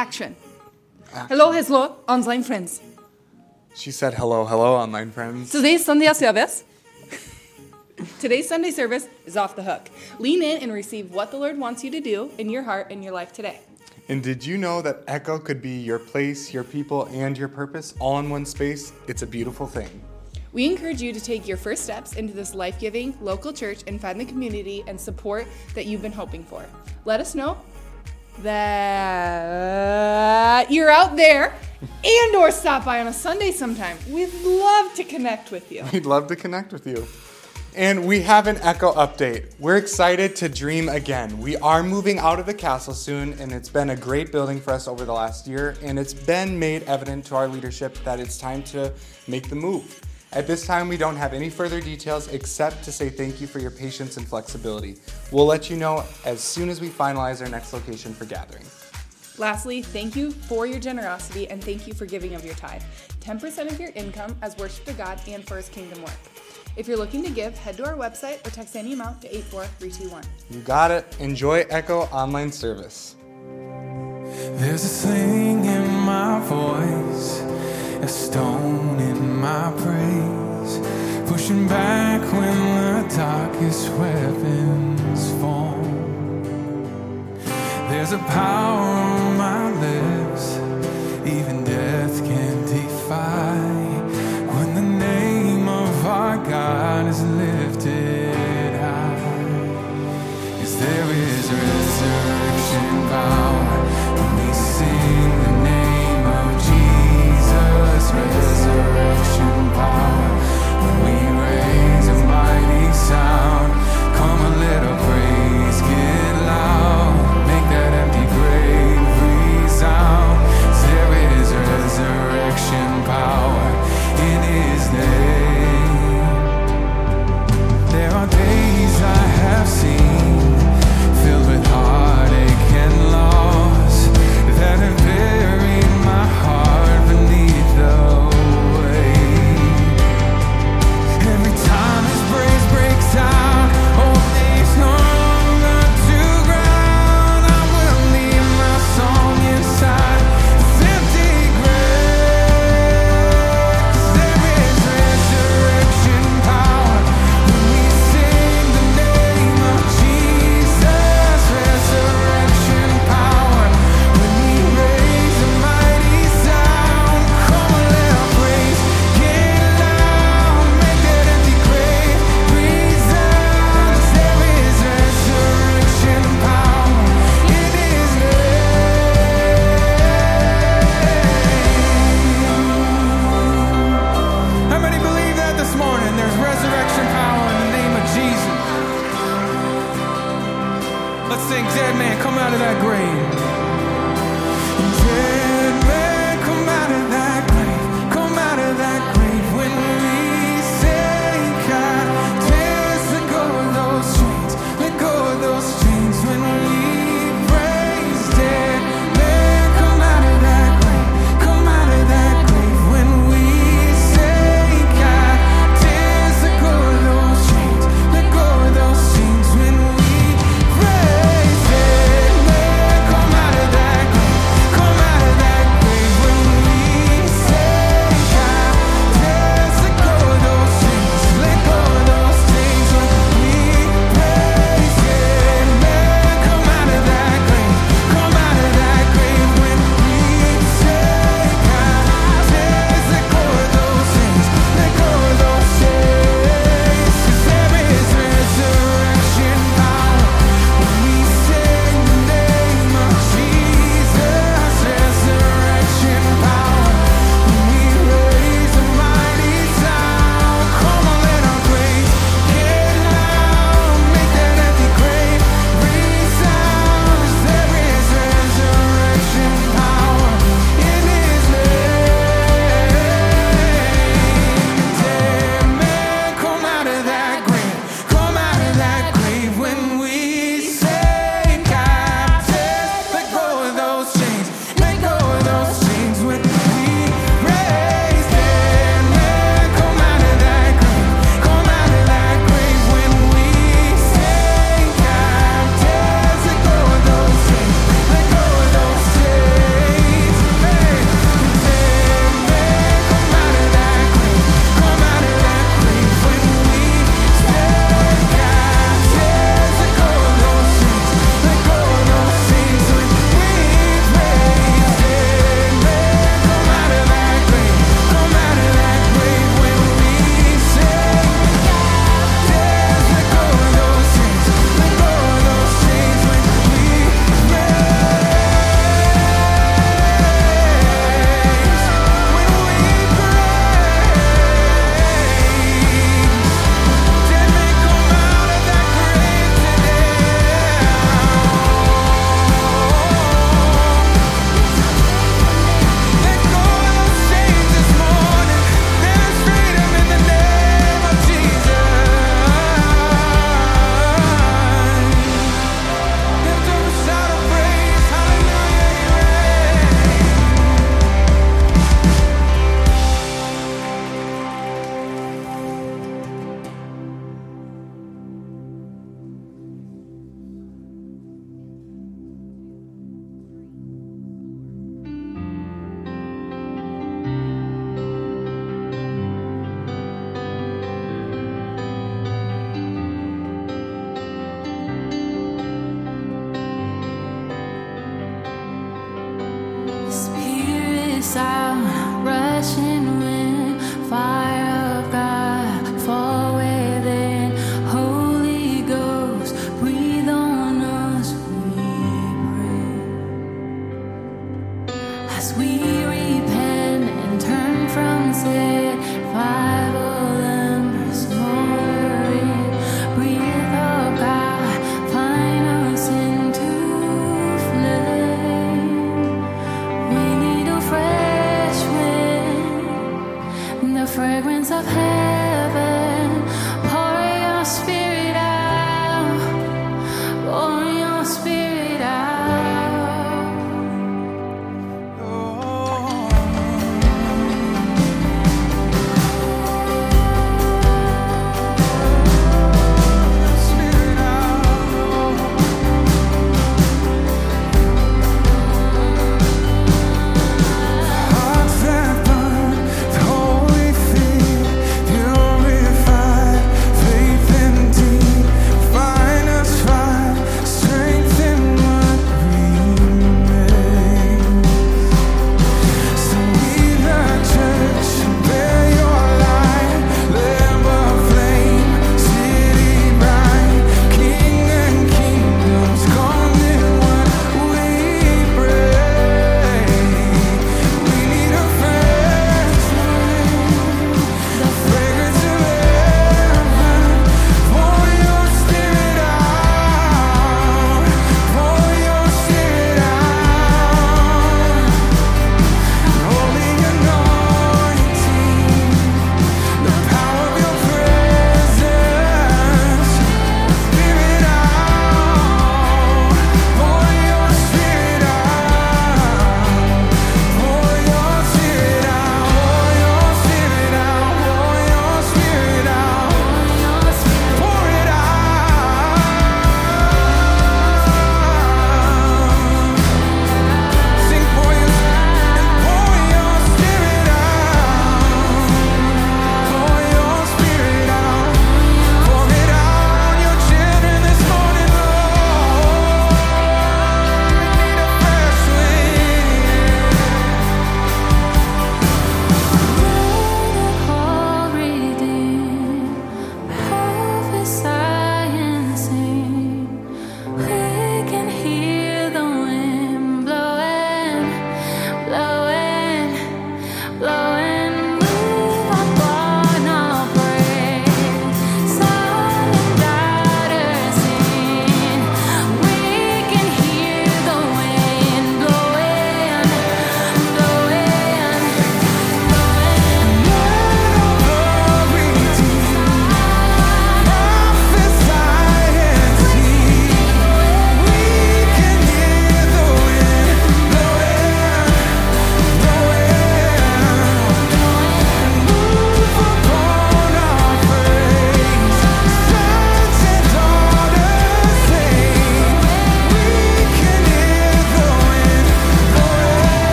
Action. Hello, hello, online friends. She said hello, hello, online friends. Today's Sunday service. Today's Sunday service is off the hook. Lean in and receive what the Lord wants you to do in your heart and your life today. And did you know that Echo could be your place, your people, and your purpose all in one space? It's a beautiful thing. We encourage you to take your first steps into this life giving local church and find the community and support that you've been hoping for. Let us know that you're out there and or stop by on a Sunday sometime. We'd love to connect with you. We'd love to connect with you. And we have an Echo update. We're excited to dream again. We are moving out of the castle soon, and it's been a great building for us over the last year, and it's been made evident to our leadership that it's time to make the move. At this time, we don't have any further details except to say thank you for your patience and flexibility. We'll let you know as soon as we finalize our next location for gathering. Lastly, thank you for your generosity and thank you for giving of your tithe. 10% of your income as worship to God and for His kingdom work. If you're looking to give, head to our website or text any amount to 84321. You got it. Enjoy Echo online service. There's a sling in my voice, a stone in my praise, pushing back when the darkest weapons fall. There's a power on my lips, even death can defy. When the name of our God is lifted high. Cause there is resurrection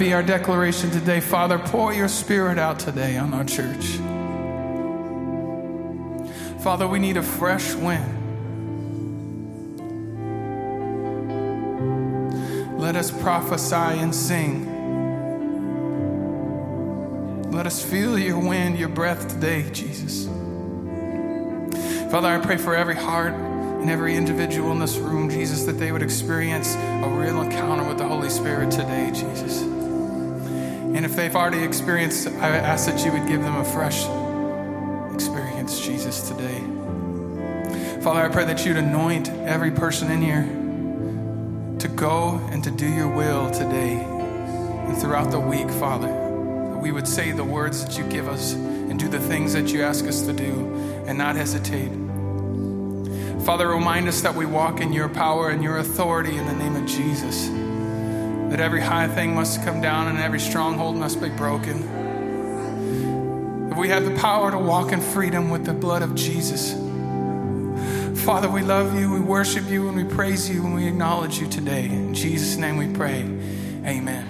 be our declaration today, Father. Pour your spirit out today on our church. Father, we need a fresh wind. Let us prophesy and sing. Let us feel your wind, your breath today, Jesus. Father, I pray for every heart and every individual in this room, Jesus, that they would experience a real encounter with the Holy Spirit today, Jesus. And if they've already experienced, I ask that you would give them a fresh experience, Jesus, today. Father, I pray that you'd anoint every person in here to go and to do your will today and throughout the week, Father. That we would say the words that you give us and do the things that you ask us to do and not hesitate Father, remind us that we walk in your power and your authority in the name of Jesus. That every high thing must come down and every stronghold must be broken. That we have the power to walk in freedom with the blood of Jesus. Father, we love you, we worship you, and we praise you, and we acknowledge you today. In Jesus' name we pray. Amen.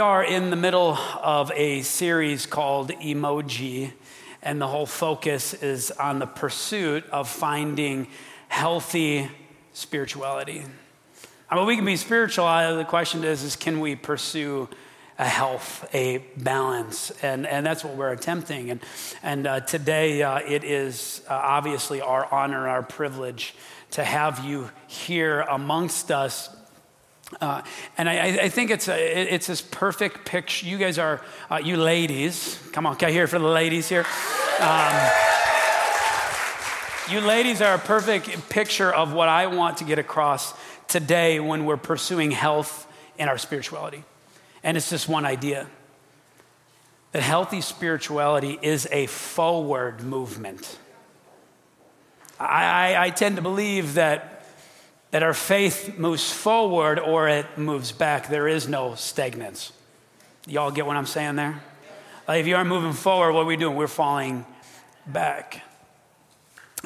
We are in the middle of a series called Emoji, and the whole focus is on the pursuit of finding healthy spirituality. I mean, we can be spiritual. The question is, is can we pursue a health, a balance? And, and that's what we're attempting. And, and uh, today, uh, it is uh, obviously our honor, our privilege to have you here amongst us uh, and I, I think it's, a, it's this perfect picture. You guys are, uh, you ladies, come on, can I hear for the ladies here? Um, you ladies are a perfect picture of what I want to get across today when we're pursuing health in our spirituality. And it's just one idea that healthy spirituality is a forward movement. I, I, I tend to believe that that our faith moves forward or it moves back. There is no stagnance. Y'all get what I'm saying there? Like if you aren't moving forward, what are we doing? We're falling back.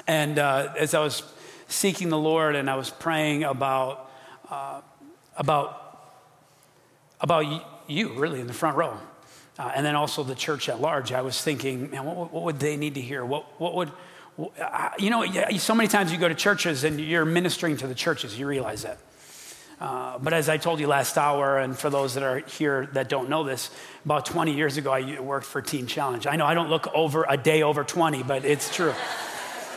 And uh, as I was seeking the Lord and I was praying about, uh, about, about you, really, in the front row, uh, and then also the church at large, I was thinking, man, what, what would they need to hear? What, what would, you know, so many times you go to churches and you're ministering to the churches, you realize that. Uh, but as I told you last hour, and for those that are here that don't know this, about 20 years ago, I worked for Teen Challenge. I know I don't look over a day over 20, but it's true.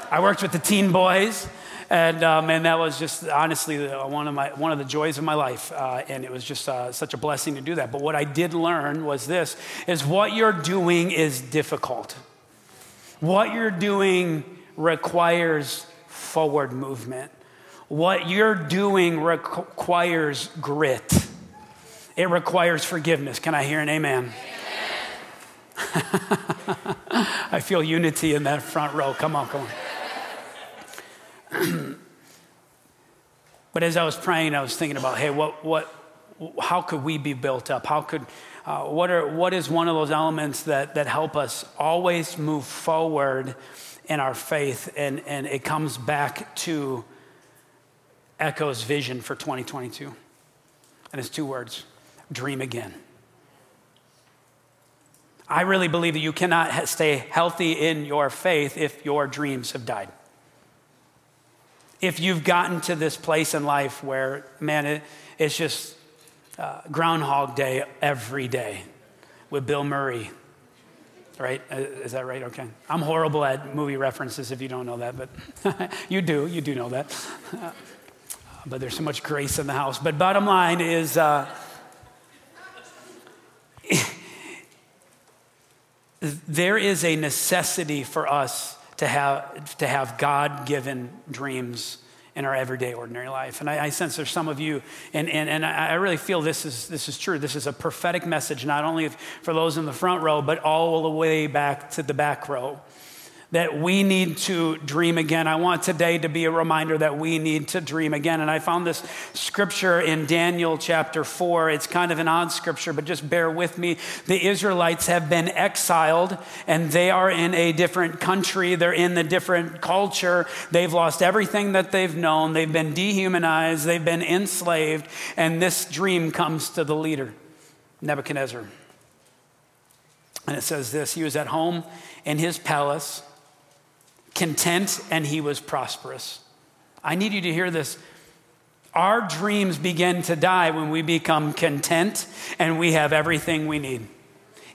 I worked with the teen boys, and, um, and that was just honestly one of, my, one of the joys of my life. Uh, and it was just uh, such a blessing to do that. But what I did learn was this, is what you're doing is difficult. What you're doing requires forward movement. What you're doing requires grit. It requires forgiveness. Can I hear an amen? I feel unity in that front row. Come on, come on. but as I was praying, I was thinking about, hey, what, what, how could we be built up? How could, uh, what, are, what is one of those elements that, that help us always move forward in our faith? And, and it comes back to Echo's vision for 2022. And it's two words dream again. I really believe that you cannot stay healthy in your faith if your dreams have died. If you've gotten to this place in life where, man, it, it's just uh, Groundhog Day every day with Bill Murray. Right? Uh, is that right? Okay. I'm horrible at movie references if you don't know that, but you do. You do know that. Uh, but there's so much grace in the house. But bottom line is uh, there is a necessity for us to have, to have God given dreams in our everyday ordinary life. And I, I, sense there's some of you, and, and, and I really feel this is, this is true. This is a prophetic message, not only for those in the front row, but all the way back to the back row that we need to dream again. I want today to be a reminder that we need to dream again. And I found this scripture in Daniel chapter 4. It's kind of an odd scripture, but just bear with me. The Israelites have been exiled and they are in a different country. They're in a different culture. They've lost everything that they've known. They've been dehumanized. They've been enslaved. And this dream comes to the leader, Nebuchadnezzar. And it says this He was at home in his palace content and he was prosperous. I need you to hear this. Our dreams begin to die when we become content and we have everything we need.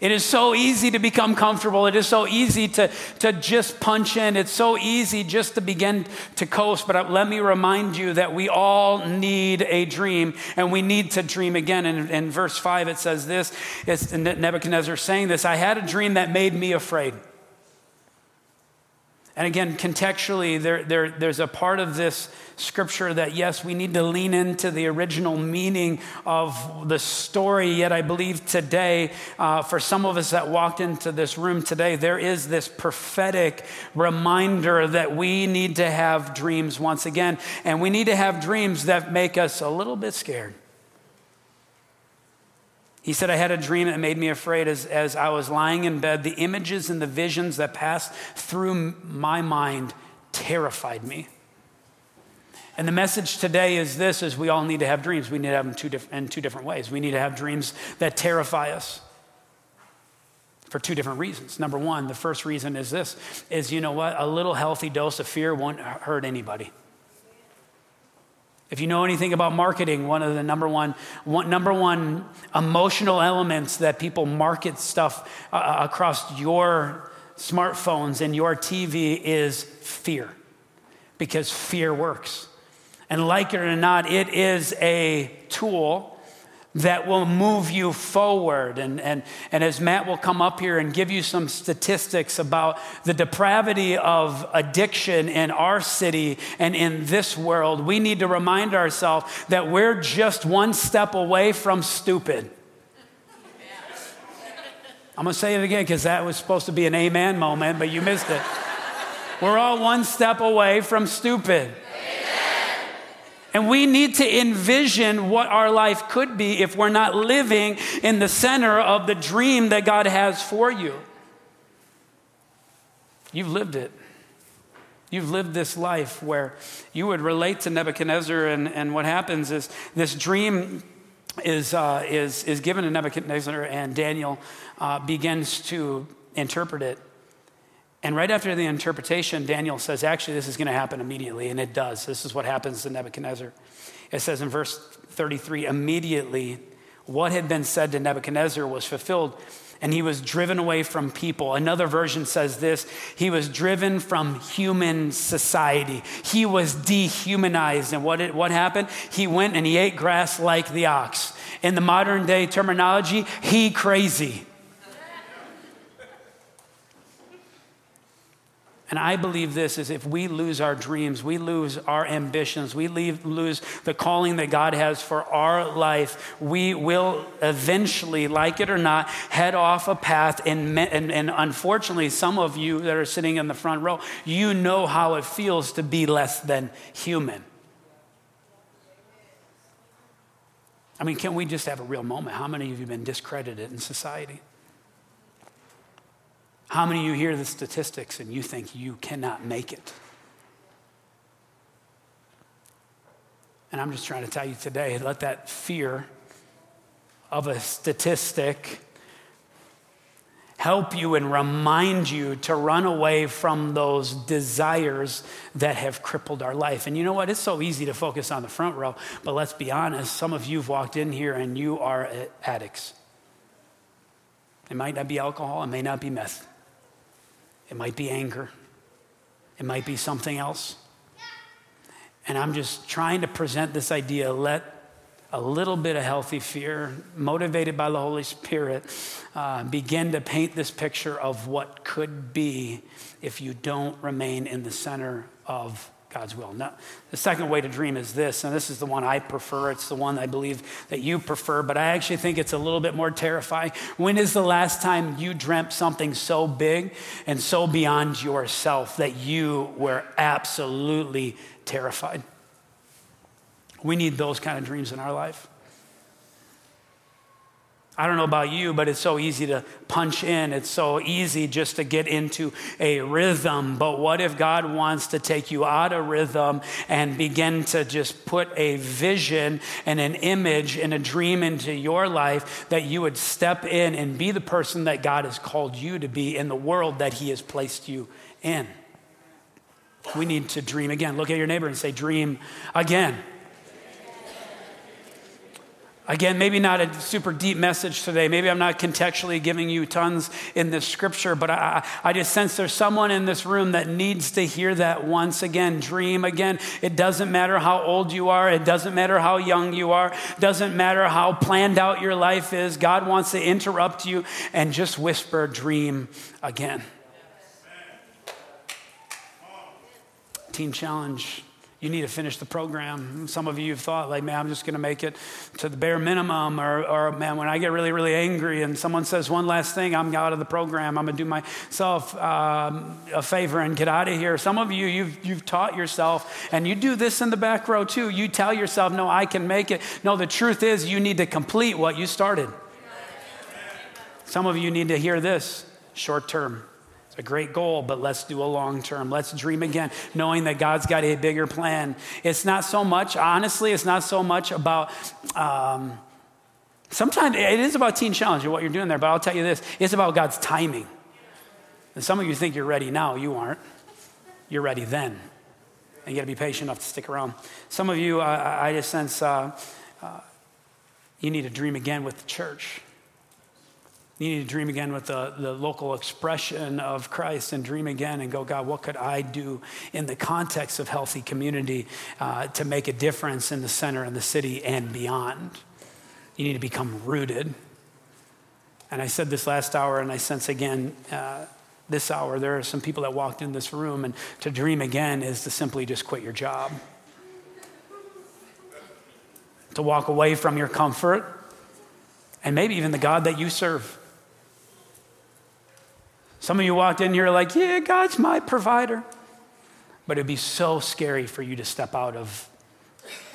It is so easy to become comfortable. It is so easy to, to just punch in. It's so easy just to begin to coast. But let me remind you that we all need a dream and we need to dream again. And in verse 5, it says this it's Nebuchadnezzar saying this I had a dream that made me afraid. And again, contextually, there, there, there's a part of this scripture that, yes, we need to lean into the original meaning of the story. Yet, I believe today, uh, for some of us that walked into this room today, there is this prophetic reminder that we need to have dreams once again. And we need to have dreams that make us a little bit scared. He said, I had a dream that made me afraid as, as I was lying in bed. The images and the visions that passed through my mind terrified me. And the message today is this is we all need to have dreams. We need to have them two diff- in two different ways. We need to have dreams that terrify us for two different reasons. Number one, the first reason is this is you know what? A little healthy dose of fear won't hurt anybody. If you know anything about marketing, one of the number one, one, number one emotional elements that people market stuff uh, uh, across your smartphones and your TV is fear, because fear works. And like it or not, it is a tool that will move you forward. And, and, and as Matt will come up here and give you some statistics about the depravity of addiction in our city and in this world, we need to remind ourselves that we're just one step away from stupid. I'm going to say it again because that was supposed to be an amen moment, but you missed it. We're all one step away from stupid. And we need to envision what our life could be if we're not living in the center of the dream that God has for you. You've lived it. You've lived this life where you would relate to Nebuchadnezzar, and, and what happens is this dream is, uh, is, is given to Nebuchadnezzar, and Daniel uh, begins to interpret it. And right after the interpretation, Daniel says, actually, this is going to happen immediately. And it does. This is what happens to Nebuchadnezzar. It says in verse 33 immediately, what had been said to Nebuchadnezzar was fulfilled, and he was driven away from people. Another version says this he was driven from human society. He was dehumanized. And what, it, what happened? He went and he ate grass like the ox. In the modern day terminology, he crazy. And I believe this is if we lose our dreams, we lose our ambitions, we leave, lose the calling that God has for our life, we will eventually, like it or not, head off a path. And, and, and unfortunately, some of you that are sitting in the front row, you know how it feels to be less than human. I mean, can we just have a real moment? How many of you have been discredited in society? How many of you hear the statistics and you think you cannot make it? And I'm just trying to tell you today let that fear of a statistic help you and remind you to run away from those desires that have crippled our life. And you know what? It's so easy to focus on the front row, but let's be honest, some of you have walked in here and you are addicts. It might not be alcohol, it may not be meth. It might be anger, it might be something else. And I'm just trying to present this idea let a little bit of healthy fear, motivated by the Holy Spirit, uh, begin to paint this picture of what could be if you don't remain in the center of God's will. Now, the second way to dream is this, and this is the one I prefer. It's the one I believe that you prefer, but I actually think it's a little bit more terrifying. When is the last time you dreamt something so big and so beyond yourself that you were absolutely terrified? We need those kind of dreams in our life. I don't know about you, but it's so easy to punch in. It's so easy just to get into a rhythm. But what if God wants to take you out of rhythm and begin to just put a vision and an image and a dream into your life that you would step in and be the person that God has called you to be in the world that He has placed you in? We need to dream again. Look at your neighbor and say, Dream again. Again, maybe not a super deep message today. Maybe I'm not contextually giving you tons in this scripture, but I, I just sense there's someone in this room that needs to hear that once again. Dream again. It doesn't matter how old you are, it doesn't matter how young you are, it doesn't matter how planned out your life is. God wants to interrupt you and just whisper, dream again. Teen Challenge you need to finish the program. Some of you have thought, like, man, I'm just going to make it to the bare minimum. Or, or, man, when I get really, really angry and someone says one last thing, I'm out of the program. I'm going to do myself um, a favor and get out of here. Some of you, you've, you've taught yourself, and you do this in the back row too. You tell yourself, no, I can make it. No, the truth is, you need to complete what you started. Some of you need to hear this short term. It's a great goal, but let's do a long term. Let's dream again, knowing that God's got a bigger plan. It's not so much, honestly, it's not so much about. Um, sometimes it is about Teen Challenge and what you're doing there, but I'll tell you this it's about God's timing. And some of you think you're ready now, you aren't. You're ready then. And you got to be patient enough to stick around. Some of you, uh, I just sense uh, uh, you need to dream again with the church. You need to dream again with the, the local expression of Christ and dream again and go, God, what could I do in the context of healthy community uh, to make a difference in the center and the city and beyond? You need to become rooted. And I said this last hour, and I sense again uh, this hour, there are some people that walked in this room, and to dream again is to simply just quit your job, to walk away from your comfort, and maybe even the God that you serve. Some of you walked in here like, yeah, God's my provider. But it'd be so scary for you to step out of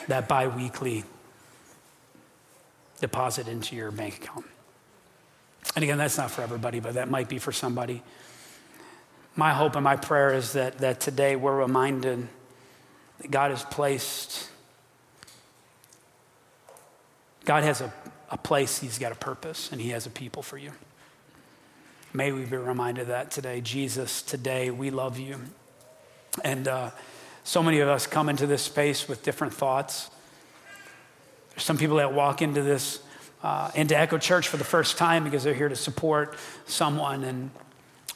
that bi weekly deposit into your bank account. And again, that's not for everybody, but that might be for somebody. My hope and my prayer is that, that today we're reminded that God has placed, God has a, a place, He's got a purpose, and He has a people for you. May we be reminded of that today. Jesus, today we love you. And uh, so many of us come into this space with different thoughts. There's some people that walk into this, uh, into Echo Church for the first time because they're here to support someone. And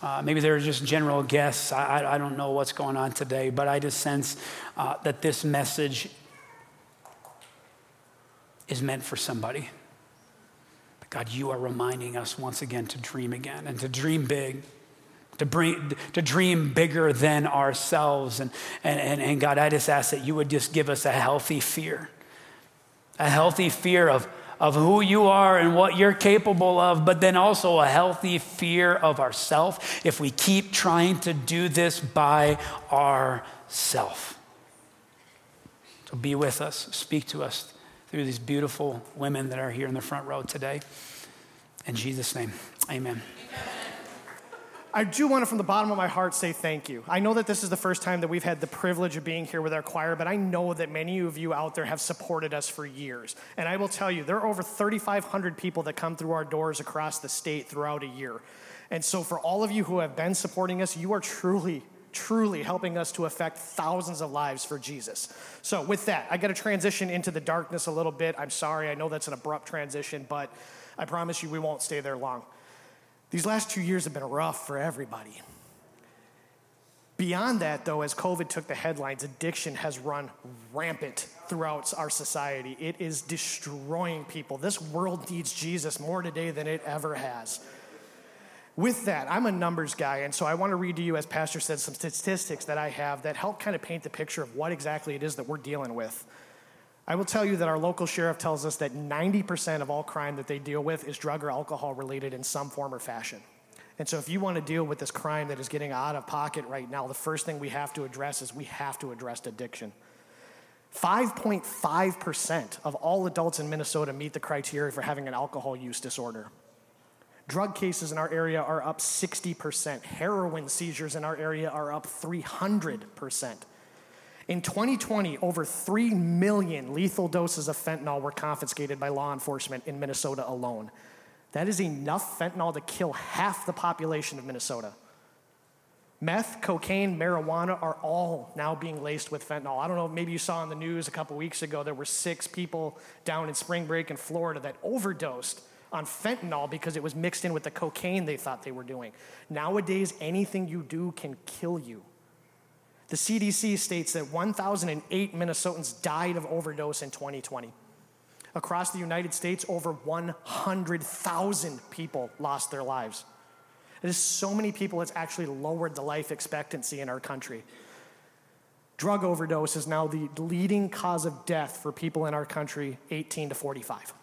uh, maybe they're just general guests. I, I, don't know what's going on today, but I just sense uh, that this message is meant for somebody. God, you are reminding us once again to dream again and to dream big, to, bring, to dream bigger than ourselves. And, and, and, and God, I just ask that you would just give us a healthy fear, a healthy fear of, of who you are and what you're capable of, but then also a healthy fear of ourself if we keep trying to do this by ourself. So be with us, speak to us through these beautiful women that are here in the front row today. In Jesus' name, amen. I do want to, from the bottom of my heart, say thank you. I know that this is the first time that we've had the privilege of being here with our choir, but I know that many of you out there have supported us for years. And I will tell you, there are over 3,500 people that come through our doors across the state throughout a year. And so, for all of you who have been supporting us, you are truly truly helping us to affect thousands of lives for Jesus. So, with that, I got to transition into the darkness a little bit. I'm sorry, I know that's an abrupt transition, but I promise you we won't stay there long. These last two years have been rough for everybody. Beyond that, though, as COVID took the headlines, addiction has run rampant throughout our society. It is destroying people. This world needs Jesus more today than it ever has with that, I'm a numbers guy, and so I want to read to you, as Pastor said, some statistics that I have that help kind of paint the picture of what exactly it is that we're dealing with. I will tell you that our local sheriff tells us that 90% of all crime that they deal with is drug or alcohol related in some form or fashion. And so, if you want to deal with this crime that is getting out of pocket right now, the first thing we have to address is we have to address addiction. 5.5% of all adults in Minnesota meet the criteria for having an alcohol use disorder. Drug cases in our area are up 60%. Heroin seizures in our area are up 300%. In 2020, over 3 million lethal doses of fentanyl were confiscated by law enforcement in Minnesota alone. That is enough fentanyl to kill half the population of Minnesota. Meth, cocaine, marijuana are all now being laced with fentanyl. I don't know, maybe you saw in the news a couple weeks ago there were six people down in spring break in Florida that overdosed on fentanyl because it was mixed in with the cocaine they thought they were doing. Nowadays, anything you do can kill you. The CDC states that 1,008 Minnesotans died of overdose in 2020. Across the United States, over 100,000 people lost their lives. There's so many people, it's actually lowered the life expectancy in our country. Drug overdose is now the leading cause of death for people in our country 18 to 45.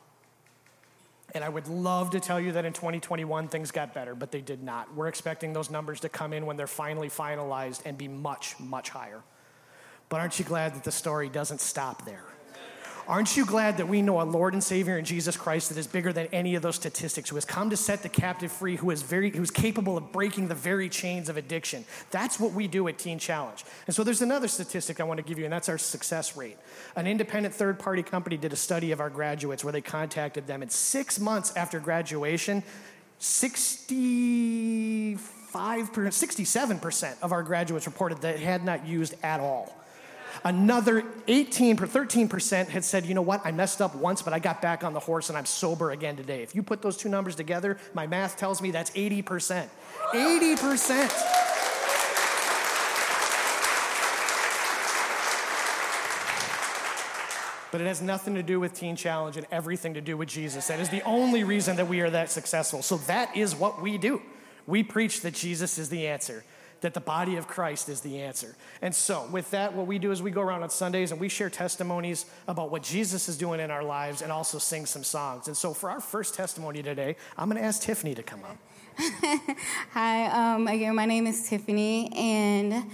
And I would love to tell you that in 2021 things got better, but they did not. We're expecting those numbers to come in when they're finally finalized and be much, much higher. But aren't you glad that the story doesn't stop there? Aren't you glad that we know a Lord and Savior in Jesus Christ that is bigger than any of those statistics, who has come to set the captive free, who is very who's capable of breaking the very chains of addiction? That's what we do at Teen Challenge. And so there's another statistic I want to give you, and that's our success rate. An independent third-party company did a study of our graduates where they contacted them, and six months after graduation, 65 67% of our graduates reported that had not used at all. Another 18 per 13% had said, you know what, I messed up once, but I got back on the horse and I'm sober again today. If you put those two numbers together, my math tells me that's 80%. 80%. But it has nothing to do with Teen Challenge and everything to do with Jesus. That is the only reason that we are that successful. So that is what we do. We preach that Jesus is the answer that the body of Christ is the answer. And so, with that, what we do is we go around on Sundays and we share testimonies about what Jesus is doing in our lives and also sing some songs. And so, for our first testimony today, I'm going to ask Tiffany to come up. Hi, um, again, my name is Tiffany, and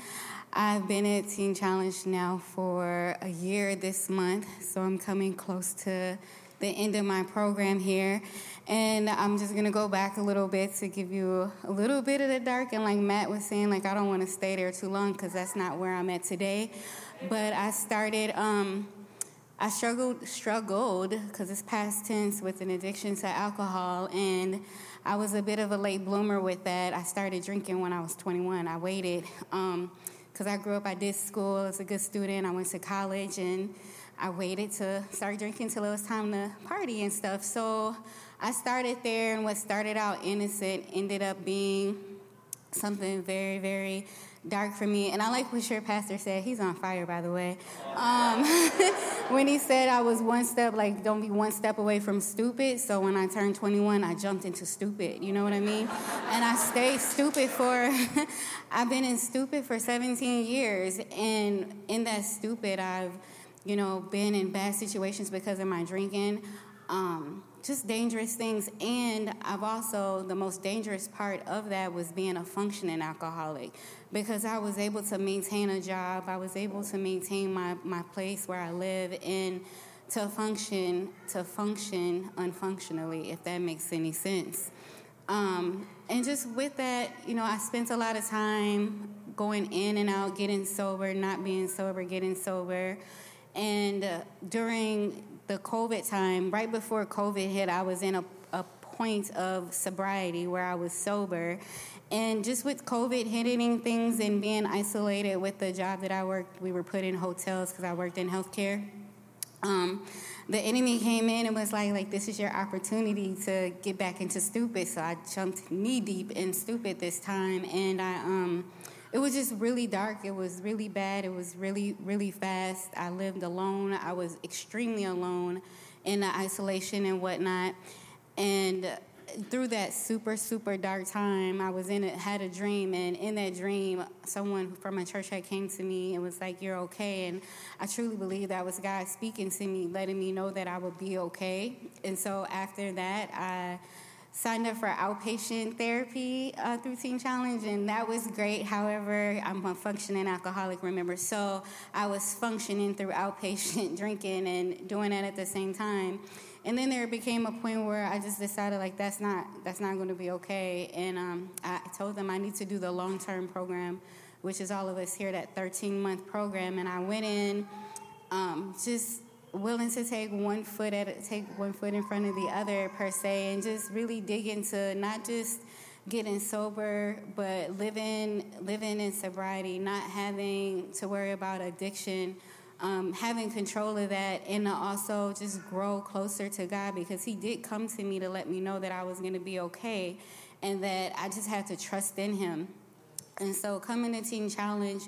I've been at Teen Challenge now for a year this month, so I'm coming close to the end of my program here. And I'm just gonna go back a little bit to give you a little bit of the dark. And like Matt was saying, like I don't want to stay there too long because that's not where I'm at today. But I started. Um, I struggled, struggled because it's past tense with an addiction to alcohol, and I was a bit of a late bloomer with that. I started drinking when I was 21. I waited because um, I grew up. I did school I was a good student. I went to college, and I waited to start drinking till it was time to party and stuff. So I started there, and what started out innocent ended up being something very, very dark for me. And I like what your pastor said. He's on fire, by the way. Um, when he said I was one step, like, don't be one step away from stupid. So when I turned 21, I jumped into stupid. You know what I mean? And I stayed stupid for, I've been in stupid for 17 years. And in that stupid, I've, you know, been in bad situations because of my drinking. Um, just dangerous things. And I've also, the most dangerous part of that was being a functioning alcoholic because I was able to maintain a job, I was able to maintain my, my place where I live, and to function, to function unfunctionally, if that makes any sense. Um, and just with that, you know, I spent a lot of time going in and out, getting sober, not being sober, getting sober. And uh, during the COVID time, right before COVID hit, I was in a, a point of sobriety where I was sober. And just with COVID hitting things and being isolated with the job that I worked, we were put in hotels because I worked in healthcare. Um, the enemy came in and was like, like this is your opportunity to get back into stupid. So I jumped knee deep in stupid this time, and I um, it was just really dark. It was really bad. It was really, really fast. I lived alone. I was extremely alone in the isolation and whatnot. And through that super, super dark time, I was in it, had a dream, and in that dream, someone from my church had came to me and was like, "You're okay," and I truly believe that was God speaking to me, letting me know that I would be okay. And so after that, I signed up for outpatient therapy uh, through Teen Challenge, and that was great. However, I'm a functioning alcoholic, remember, so I was functioning through outpatient drinking and doing that at the same time. And then there became a point where I just decided like that's not that's not going to be okay, and um, I told them I need to do the long term program, which is all of us here that 13 month program, and I went in um, just willing to take one foot at a, take one foot in front of the other per se, and just really dig into not just getting sober, but living living in sobriety, not having to worry about addiction, um, having control of that, and also just grow closer to God because He did come to me to let me know that I was going to be okay, and that I just had to trust in Him. And so, coming to Teen Challenge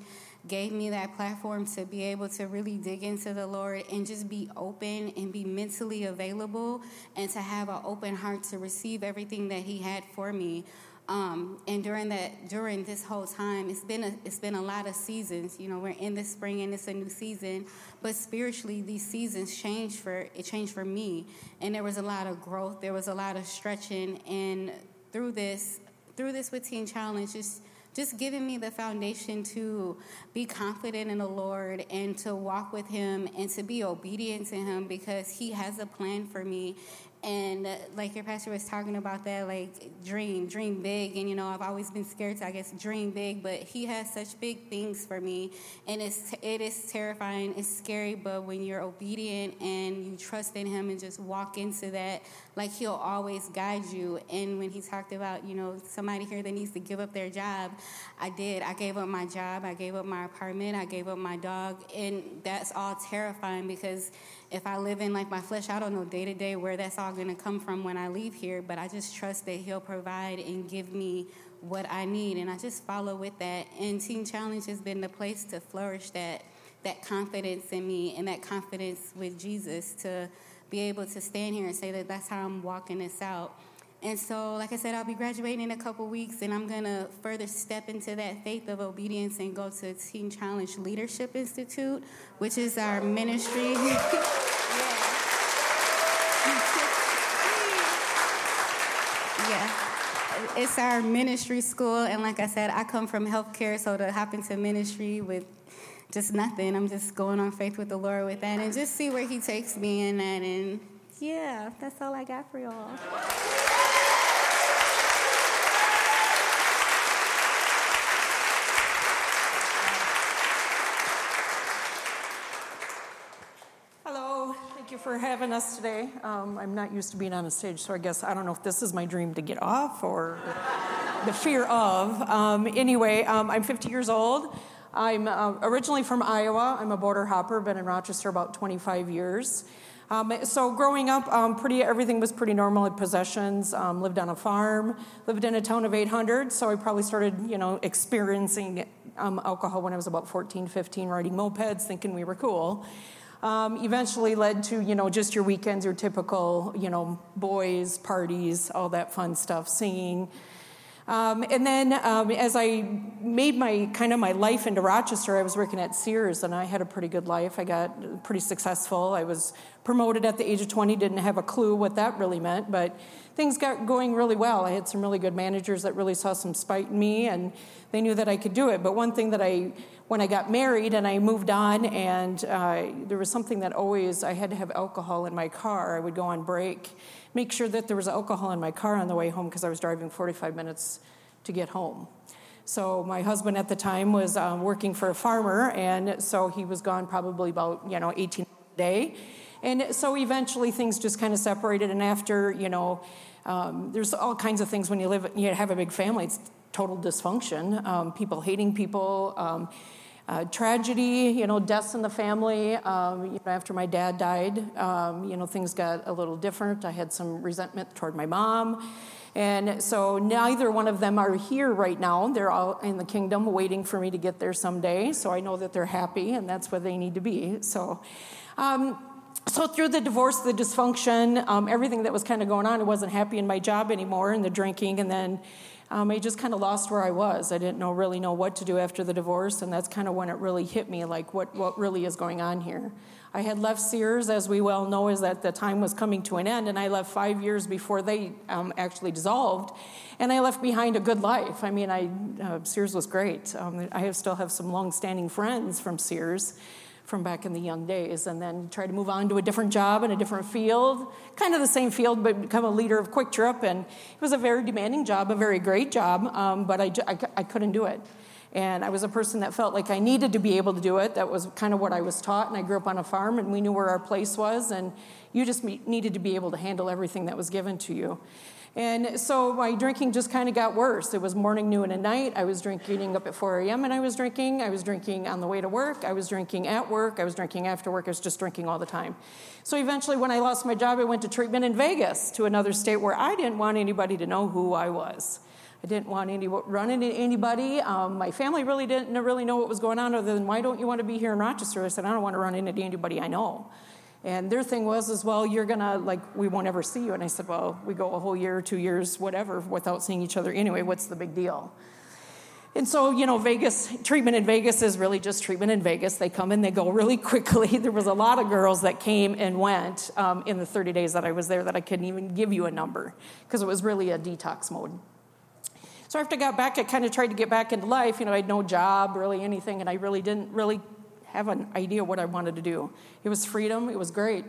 gave me that platform to be able to really dig into the Lord and just be open and be mentally available and to have an open heart to receive everything that He had for me. Um, and during that, during this whole time, it's been a it's been a lot of seasons. You know, we're in the spring and it's a new season. But spiritually, these seasons changed for it changed for me, and there was a lot of growth. There was a lot of stretching, and through this, through this with Teen Challenge, just just giving me the foundation to be confident in the Lord and to walk with Him and to be obedient to Him because He has a plan for me and uh, like your pastor was talking about that like dream dream big. And you know i've always been scared to i guess dream big but he has such big things for me. And it's it is terrifying it's scary but when you're obedient and you trust in him and just walk into that like he'll always guide you. And when he talked about you know somebody here that needs to give up their job i did. I gave up my job i gave up my apartment i gave up my dog. And that's all terrifying because if I live in like my flesh, I don't know day to day where that's all going to come from when I leave here, but I just trust that He'll provide and give me what I need, and I just follow with that. And Teen Challenge has been the place to flourish that that confidence in me and that confidence with Jesus to be able to stand here and say that that's how I'm walking this out. And so, like I said, I'll be graduating in a couple weeks, and I'm gonna further step into that faith of obedience and go to Teen Challenge Leadership Institute, which is our ministry. yeah. It's our ministry school, and like I said, I come from healthcare, so to hop into ministry with just nothing, I'm just going on faith with the Lord with that, and just see where He takes me in that. And yeah, that's all I got for y'all. Hello, thank you for having us today. Um, I'm not used to being on a stage, so I guess I don't know if this is my dream to get off or the fear of. Um, anyway, um, I'm 50 years old. I'm uh, originally from Iowa. I'm a border hopper, been in Rochester about 25 years. Um, so growing up, um, pretty everything was pretty normal. Possessions, um, lived on a farm, lived in a town of 800. So I probably started, you know, experiencing alcohol when I was about 14, 15, riding mopeds, thinking we were cool. Um, eventually led to, you know, just your weekends, your typical, you know, boys, parties, all that fun stuff, singing. Um, and then um, as I made my kind of my life into Rochester, I was working at Sears and I had a pretty good life. I got pretty successful. I was promoted at the age of 20, didn't have a clue what that really meant, but things got going really well. I had some really good managers that really saw some spite in me and they knew that I could do it. But one thing that I, when I got married and I moved on, and uh, there was something that always, I had to have alcohol in my car. I would go on break make sure that there was alcohol in my car on the way home because I was driving 45 minutes to get home. So my husband at the time was um, working for a farmer, and so he was gone probably about you know 18 a day, and so eventually things just kind of separated. And after you know, um, there's all kinds of things when you live, you have a big family. It's total dysfunction, um, people hating people. Um, uh, tragedy, you know, deaths in the family. Um, you know, after my dad died, um, you know, things got a little different. I had some resentment toward my mom. And so neither one of them are here right now. They're all in the kingdom waiting for me to get there someday. So I know that they're happy and that's where they need to be. So, um, so through the divorce, the dysfunction, um, everything that was kind of going on, I wasn't happy in my job anymore and the drinking. And then um, I just kind of lost where I was. I didn't know really know what to do after the divorce, and that's kind of when it really hit me, like what what really is going on here. I had left Sears, as we well know, is that the time was coming to an end, and I left five years before they um, actually dissolved, and I left behind a good life. I mean, I uh, Sears was great. Um, I have, still have some long-standing friends from Sears from back in the young days, and then try to move on to a different job in a different field, kind of the same field, but become a leader of Kwik Trip. And it was a very demanding job, a very great job, um, but I, I, I couldn't do it. And I was a person that felt like I needed to be able to do it. That was kind of what I was taught. And I grew up on a farm, and we knew where our place was. And you just needed to be able to handle everything that was given to you. And so my drinking just kind of got worse. It was morning, noon, and night. I was drinking up at 4 a.m. and I was drinking. I was drinking on the way to work. I was drinking at work. I was drinking after work. I was just drinking all the time. So eventually, when I lost my job, I went to treatment in Vegas to another state where I didn't want anybody to know who I was. I didn't want any run into anybody. Um, my family really didn't really know what was going on, other than why don't you want to be here in Rochester? I said I don't want to run into anybody I know. And their thing was, as well, you're gonna, like, we won't ever see you. And I said, well, we go a whole year, two years, whatever, without seeing each other anyway. What's the big deal? And so, you know, Vegas, treatment in Vegas is really just treatment in Vegas. They come and they go really quickly. There was a lot of girls that came and went um, in the 30 days that I was there that I couldn't even give you a number because it was really a detox mode. So after I got back, I kind of tried to get back into life. You know, I had no job, really anything, and I really didn't really have an idea what I wanted to do. It was freedom, it was great.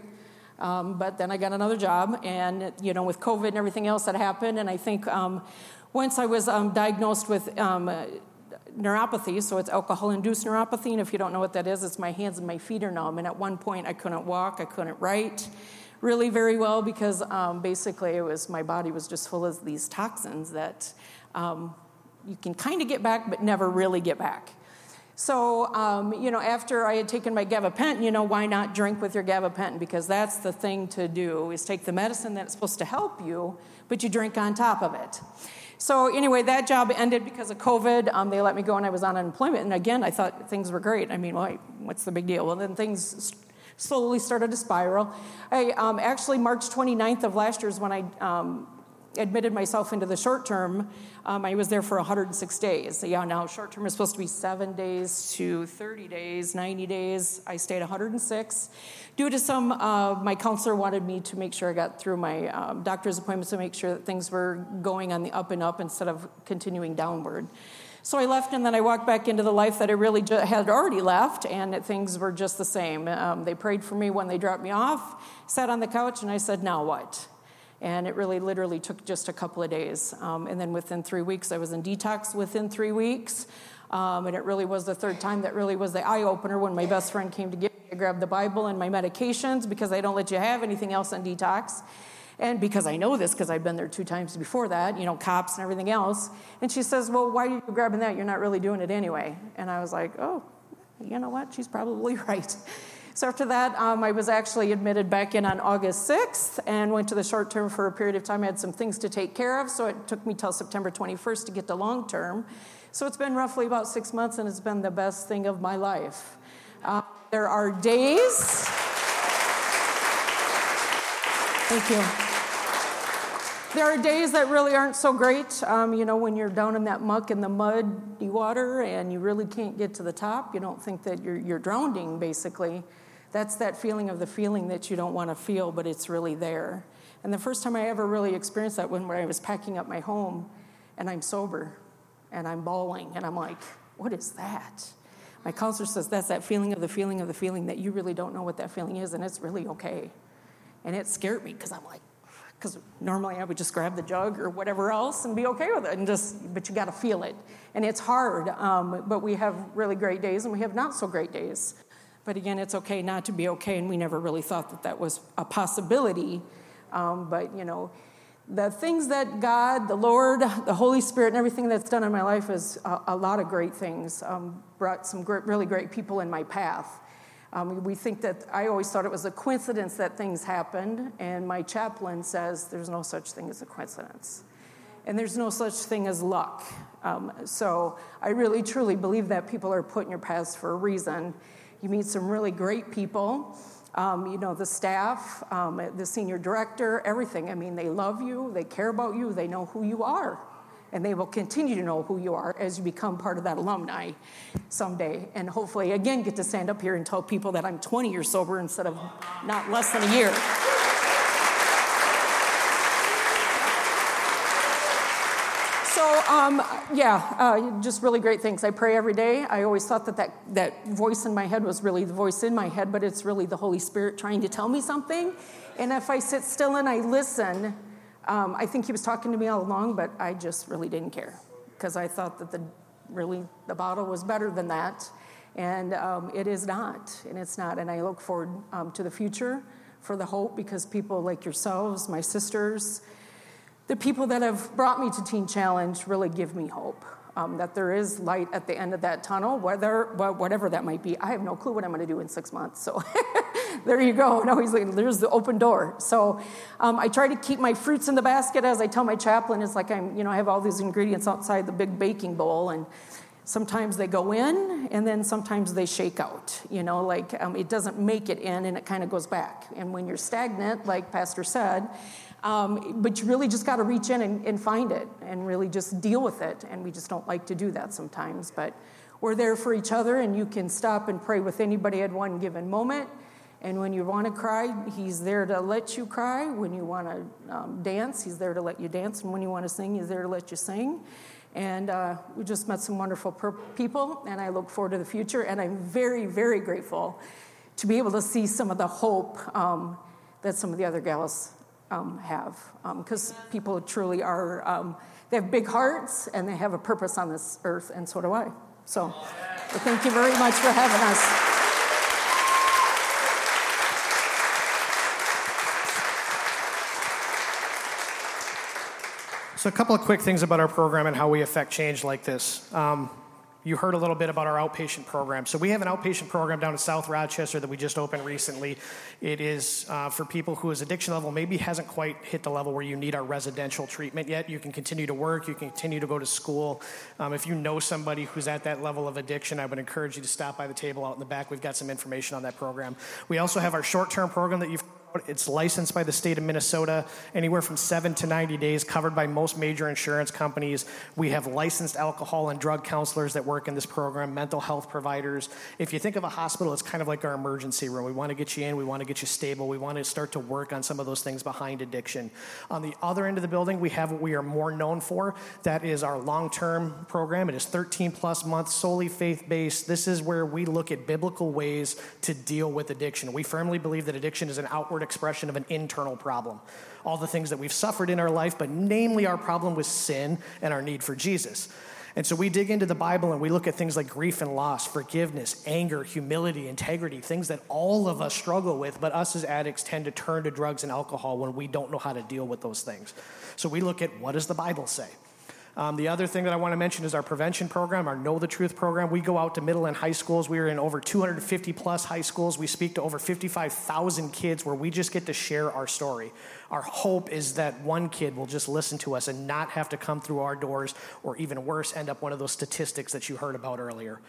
Um, but then I got another job, and you know, with COVID and everything else that happened, and I think um, once I was um, diagnosed with um, neuropathy, so it's alcohol-induced neuropathy, and if you don't know what that is, it's my hands and my feet are numb. And at one point, I couldn't walk, I couldn't write, really very well because um, basically it was my body was just full of these toxins that um, you can kind of get back, but never really get back. So, um, you know, after I had taken my gabapentin, you know, why not drink with your gabapentin? Because that's the thing to do, is take the medicine that's supposed to help you, but you drink on top of it. So anyway, that job ended because of COVID. Um, they let me go and I was on unemployment. And again, I thought things were great. I mean, what's the big deal? Well, then things slowly started to spiral. I um, actually, March 29th of last year is when I um, admitted myself into the short term. Um, I was there for 106 days. Yeah, now short term is supposed to be seven days to 30 days, 90 days. I stayed 106. Due to some, uh, my counselor wanted me to make sure I got through my um, doctor's appointments to make sure that things were going on the up and up instead of continuing downward. So I left, and then I walked back into the life that I really ju- had already left, and things were just the same. Um, they prayed for me when they dropped me off, sat on the couch, and I said, Now what? And it really literally took just a couple of days. Um, and then within three weeks, I was in detox within three weeks. Um, and it really was the third time that really was the eye opener when my best friend came to get me. I grabbed the Bible and my medications because they don't let you have anything else on detox. And because I know this, because I've been there two times before that, you know, cops and everything else. And she says, Well, why are you grabbing that? You're not really doing it anyway. And I was like, Oh, you know what? She's probably right. So after that, um, I was actually admitted back in on August 6th and went to the short term for a period of time. I had some things to take care of, so it took me till September 21st to get to long term. So it's been roughly about six months, and it's been the best thing of my life. Uh, there are days. Thank you. There are days that really aren't so great. Um, you know, when you're down in that muck and the muddy water and you really can't get to the top, you don't think that you're, you're drowning, basically. That's that feeling of the feeling that you don't want to feel, but it's really there. And the first time I ever really experienced that when, when I was packing up my home and I'm sober and I'm bawling and I'm like, what is that? My counselor says that's that feeling of the feeling of the feeling that you really don't know what that feeling is and it's really okay. And it scared me because I'm like, because normally I would just grab the jug or whatever else and be okay with it and just but you got to feel it and it's hard um, but we have really great days and we have not so great days but again it's okay not to be okay and we never really thought that that was a possibility um, but you know the things that god the lord the holy spirit and everything that's done in my life is a, a lot of great things um, brought some great, really great people in my path um, we think that I always thought it was a coincidence that things happened, and my chaplain says there's no such thing as a coincidence. And there's no such thing as luck. Um, so I really truly believe that people are put in your paths for a reason. You meet some really great people. Um, you know, the staff, um, the senior director, everything. I mean, they love you, they care about you, they know who you are and they will continue to know who you are as you become part of that alumni someday. And hopefully, again, get to stand up here and tell people that I'm 20 years sober instead of not less than a year. Um, yeah, uh, just really great things. I pray every day. I always thought that, that that voice in my head was really the voice in my head, but it's really the Holy Spirit trying to tell me something. And if I sit still and I listen, um, I think he was talking to me all along, but I just really didn't care because I thought that the really the bottle was better than that. And um, it is not, and it's not. And I look forward um, to the future for the hope because people like yourselves, my sisters, the people that have brought me to Teen Challenge really give me hope. Um, that there is light at the end of that tunnel, whether whatever that might be. I have no clue what I'm going to do in six months. So there you go. No, he's like, there's the open door. So um, I try to keep my fruits in the basket, as I tell my chaplain. It's like I'm, you know, I have all these ingredients outside the big baking bowl, and sometimes they go in, and then sometimes they shake out. You know, like um, it doesn't make it in, and it kind of goes back. And when you're stagnant, like Pastor said, um, but you really just got to reach in and, and, find it and really just deal with it. And we just don't like to do that sometimes. But we're there for each other, and you can stop and pray with anybody at one given moment. And when you want to cry, he's there to let you cry. When you want to um, dance, he's there to let you dance. And when you want to sing, he's there to let you sing. And uh, we just met some wonderful per- people, and I look forward to the future. And I'm very, very grateful to be able to see some of the hope um, that some of the other gals um, have because um, people truly are um, they have big hearts and they have a purpose on this earth and so do i so thank you very much for having us So, a couple of quick things about our program and how we affect change like this. Um, you heard a little bit about our outpatient program. So we have an outpatient program down in South Rochester that we just opened recently. It is uh, for people whose addiction level maybe hasn't quite hit the level where you need our residential treatment yet. You can continue to work, you can continue to go to school. Um, if you know somebody who's at that level of addiction, I would encourage you to stop by the table out in the back. We've got some information on that program. We also have our short term program that you've it's licensed by the state of Minnesota, anywhere from seven to 90 days, covered by most major insurance companies. We have licensed alcohol and drug counselors that work in this program, mental health providers. If you think of a hospital, it's kind of like our emergency room. We want to get you in, we want to get you stable, we want to start to work on some of those things behind addiction. On the other end of the building, we have what we are more known for. That is our long term program. It is 13 plus months, solely faith based. This is where we look at biblical ways to deal with addiction. We firmly believe that addiction is an outward expression of an internal problem. All the things that we've suffered in our life, but namely our problem with sin and our need for Jesus. And so we dig into the Bible and we look at things like grief and loss, forgiveness, anger, humility, integrity, things that all of us struggle with, but us as addicts tend to turn to drugs and alcohol when we don't know how to deal with those things. So we look at what does the Bible say? Um, the other thing that I want to mention is our prevention program, our Know the Truth program. We go out to middle and high schools. We are in over 250 plus high schools. We speak to over 55,000 kids where we just get to share our story. Our hope is that one kid will just listen to us and not have to come through our doors, or even worse, end up one of those statistics that you heard about earlier.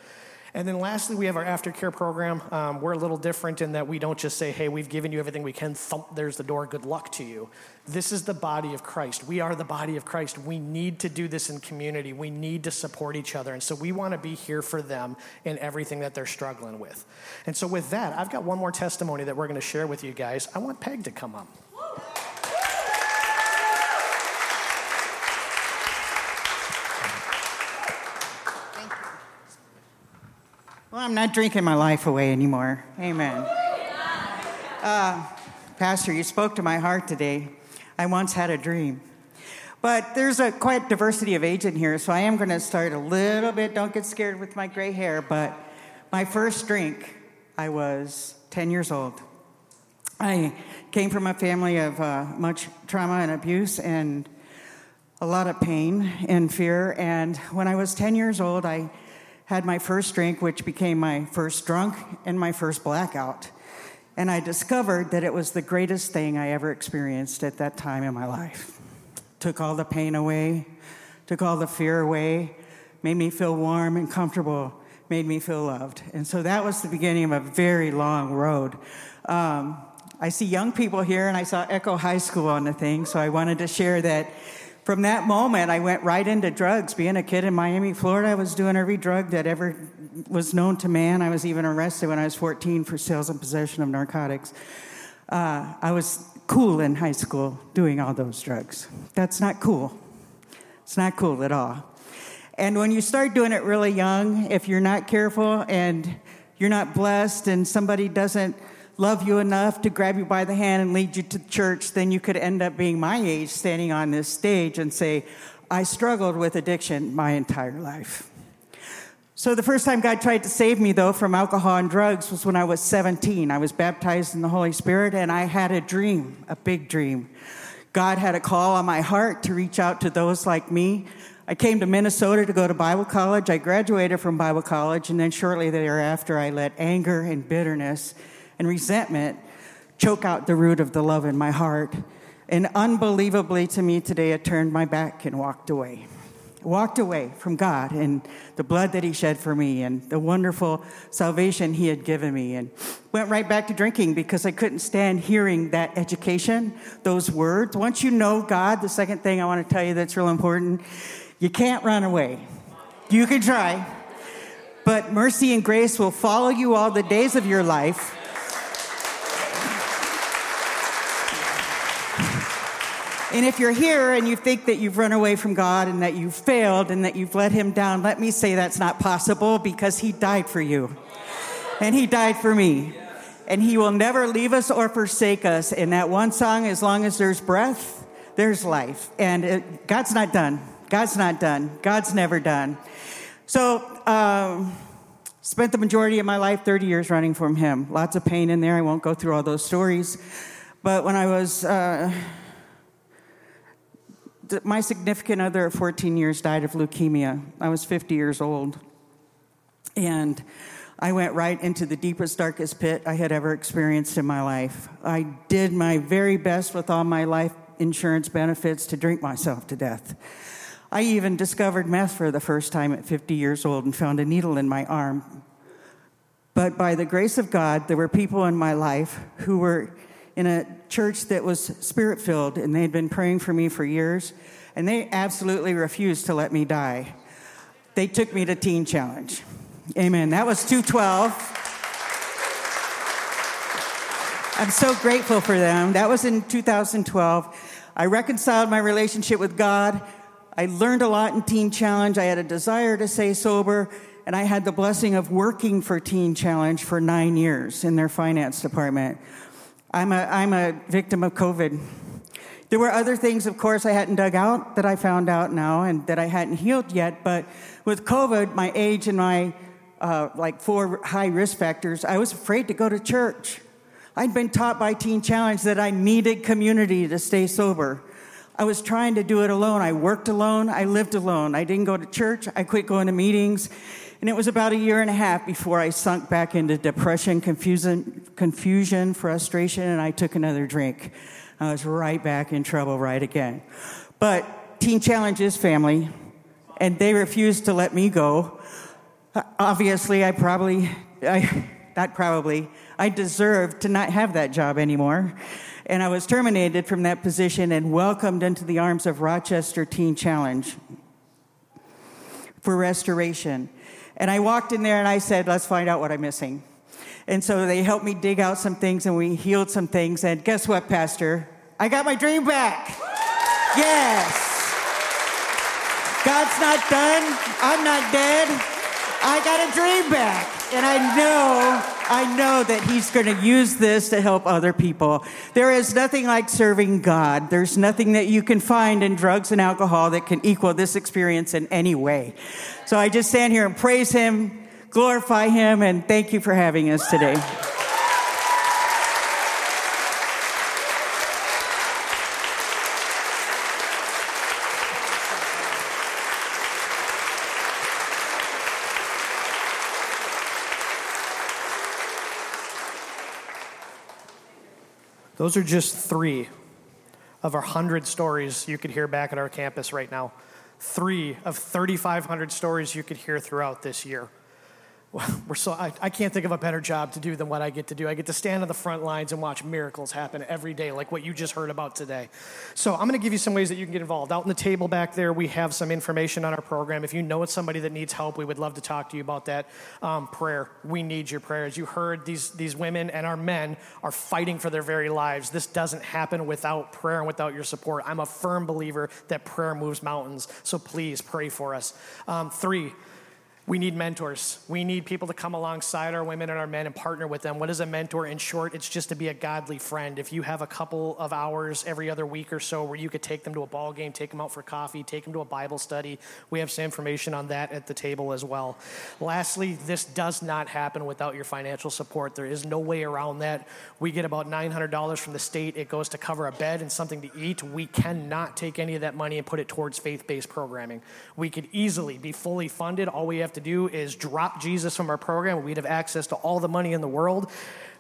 And then lastly, we have our aftercare program. Um, we're a little different in that we don't just say, hey, we've given you everything we can, thump, there's the door, good luck to you. This is the body of Christ. We are the body of Christ. We need to do this in community. We need to support each other. And so we want to be here for them in everything that they're struggling with. And so, with that, I've got one more testimony that we're going to share with you guys. I want Peg to come up. I'm not drinking my life away anymore. Amen. Uh, Pastor, you spoke to my heart today. I once had a dream. But there's a quite diversity of age in here, so I am going to start a little bit. Don't get scared with my gray hair, but my first drink, I was 10 years old. I came from a family of uh, much trauma and abuse and a lot of pain and fear. And when I was 10 years old, I had my first drink, which became my first drunk and my first blackout. And I discovered that it was the greatest thing I ever experienced at that time in my life. Took all the pain away, took all the fear away, made me feel warm and comfortable, made me feel loved. And so that was the beginning of a very long road. Um, I see young people here, and I saw Echo High School on the thing, so I wanted to share that from that moment, I went right into drugs. Being a kid in Miami, Florida, I was doing every drug that ever was known to man. I was even arrested when I was 14 for sales and possession of narcotics. Uh, I was cool in high school doing all those drugs. That's not cool. It's not cool at all. And when you start doing it really young, if you're not careful and you're not blessed and somebody doesn't love you enough to grab you by the hand and lead you to church, then you could end up being my age standing on this stage and say, I struggled with addiction my entire life. So, the first time God tried to save me, though, from alcohol and drugs was when I was 17. I was baptized in the Holy Spirit, and I had a dream, a big dream. God had a call on my heart to reach out to those like me. I came to Minnesota to go to Bible college. I graduated from Bible college, and then shortly thereafter, I let anger and bitterness and resentment choke out the root of the love in my heart. And unbelievably to me today, I turned my back and walked away walked away from God and the blood that He shed for me and the wonderful salvation He had given me, and went right back to drinking because I couldn't stand hearing that education, those words. Once you know God, the second thing I want to tell you that's real important you can't run away. You can try, but mercy and grace will follow you all the days of your life. And if you're here and you think that you've run away from God and that you've failed and that you've let Him down, let me say that's not possible because He died for you. And He died for me. And He will never leave us or forsake us. In that one song, as long as there's breath, there's life. And it, God's not done. God's not done. God's never done. So, um, spent the majority of my life 30 years running from Him. Lots of pain in there. I won't go through all those stories. But when I was. Uh, my significant other of 14 years died of leukemia. I was 50 years old. And I went right into the deepest, darkest pit I had ever experienced in my life. I did my very best with all my life insurance benefits to drink myself to death. I even discovered meth for the first time at 50 years old and found a needle in my arm. But by the grace of God, there were people in my life who were in a church that was spirit filled, and they'd been praying for me for years, and they absolutely refused to let me die. They took me to Teen Challenge. Amen. That was 212. I'm so grateful for them. That was in 2012. I reconciled my relationship with God. I learned a lot in Teen Challenge. I had a desire to stay sober, and I had the blessing of working for Teen Challenge for nine years in their finance department. I'm a, I'm a victim of COVID. There were other things, of course, I hadn't dug out that I found out now and that I hadn't healed yet. But with COVID, my age and my uh, like four high risk factors, I was afraid to go to church. I'd been taught by Teen Challenge that I needed community to stay sober. I was trying to do it alone. I worked alone. I lived alone. I didn't go to church. I quit going to meetings. And it was about a year and a half before I sunk back into depression, confusion, confusion, frustration, and I took another drink. I was right back in trouble right again. But Teen Challenge is family, and they refused to let me go. Obviously, I probably, I, not probably, I deserved to not have that job anymore. And I was terminated from that position and welcomed into the arms of Rochester Teen Challenge for restoration. And I walked in there and I said, let's find out what I'm missing. And so they helped me dig out some things and we healed some things. And guess what, Pastor? I got my dream back. Yes. God's not done. I'm not dead. I got a dream back. And I know, I know that He's going to use this to help other people. There is nothing like serving God. There's nothing that you can find in drugs and alcohol that can equal this experience in any way. So I just stand here and praise Him, glorify Him, and thank you for having us today. Those are just three of our 100 stories you could hear back at our campus right now. Three of 3,500 stories you could hear throughout this year. we're so I, I, can't think of a better job to do than what I get to do. I get to stand on the front lines and watch miracles happen every day, like what you just heard about today. So I'm going to give you some ways that you can get involved. Out on the table back there, we have some information on our program. If you know it's somebody that needs help, we would love to talk to you about that. Um, prayer, we need your prayers. You heard these these women and our men are fighting for their very lives. This doesn't happen without prayer and without your support. I'm a firm believer that prayer moves mountains. So please pray for us. Um, three We need mentors. We need people to come alongside our women and our men and partner with them. What is a mentor? In short, it's just to be a godly friend. If you have a couple of hours every other week or so where you could take them to a ball game, take them out for coffee, take them to a Bible study, we have some information on that at the table as well. Lastly, this does not happen without your financial support. There is no way around that. We get about $900 from the state. It goes to cover a bed and something to eat. We cannot take any of that money and put it towards faith based programming. We could easily be fully funded. All we have to do is drop Jesus from our program. We'd have access to all the money in the world.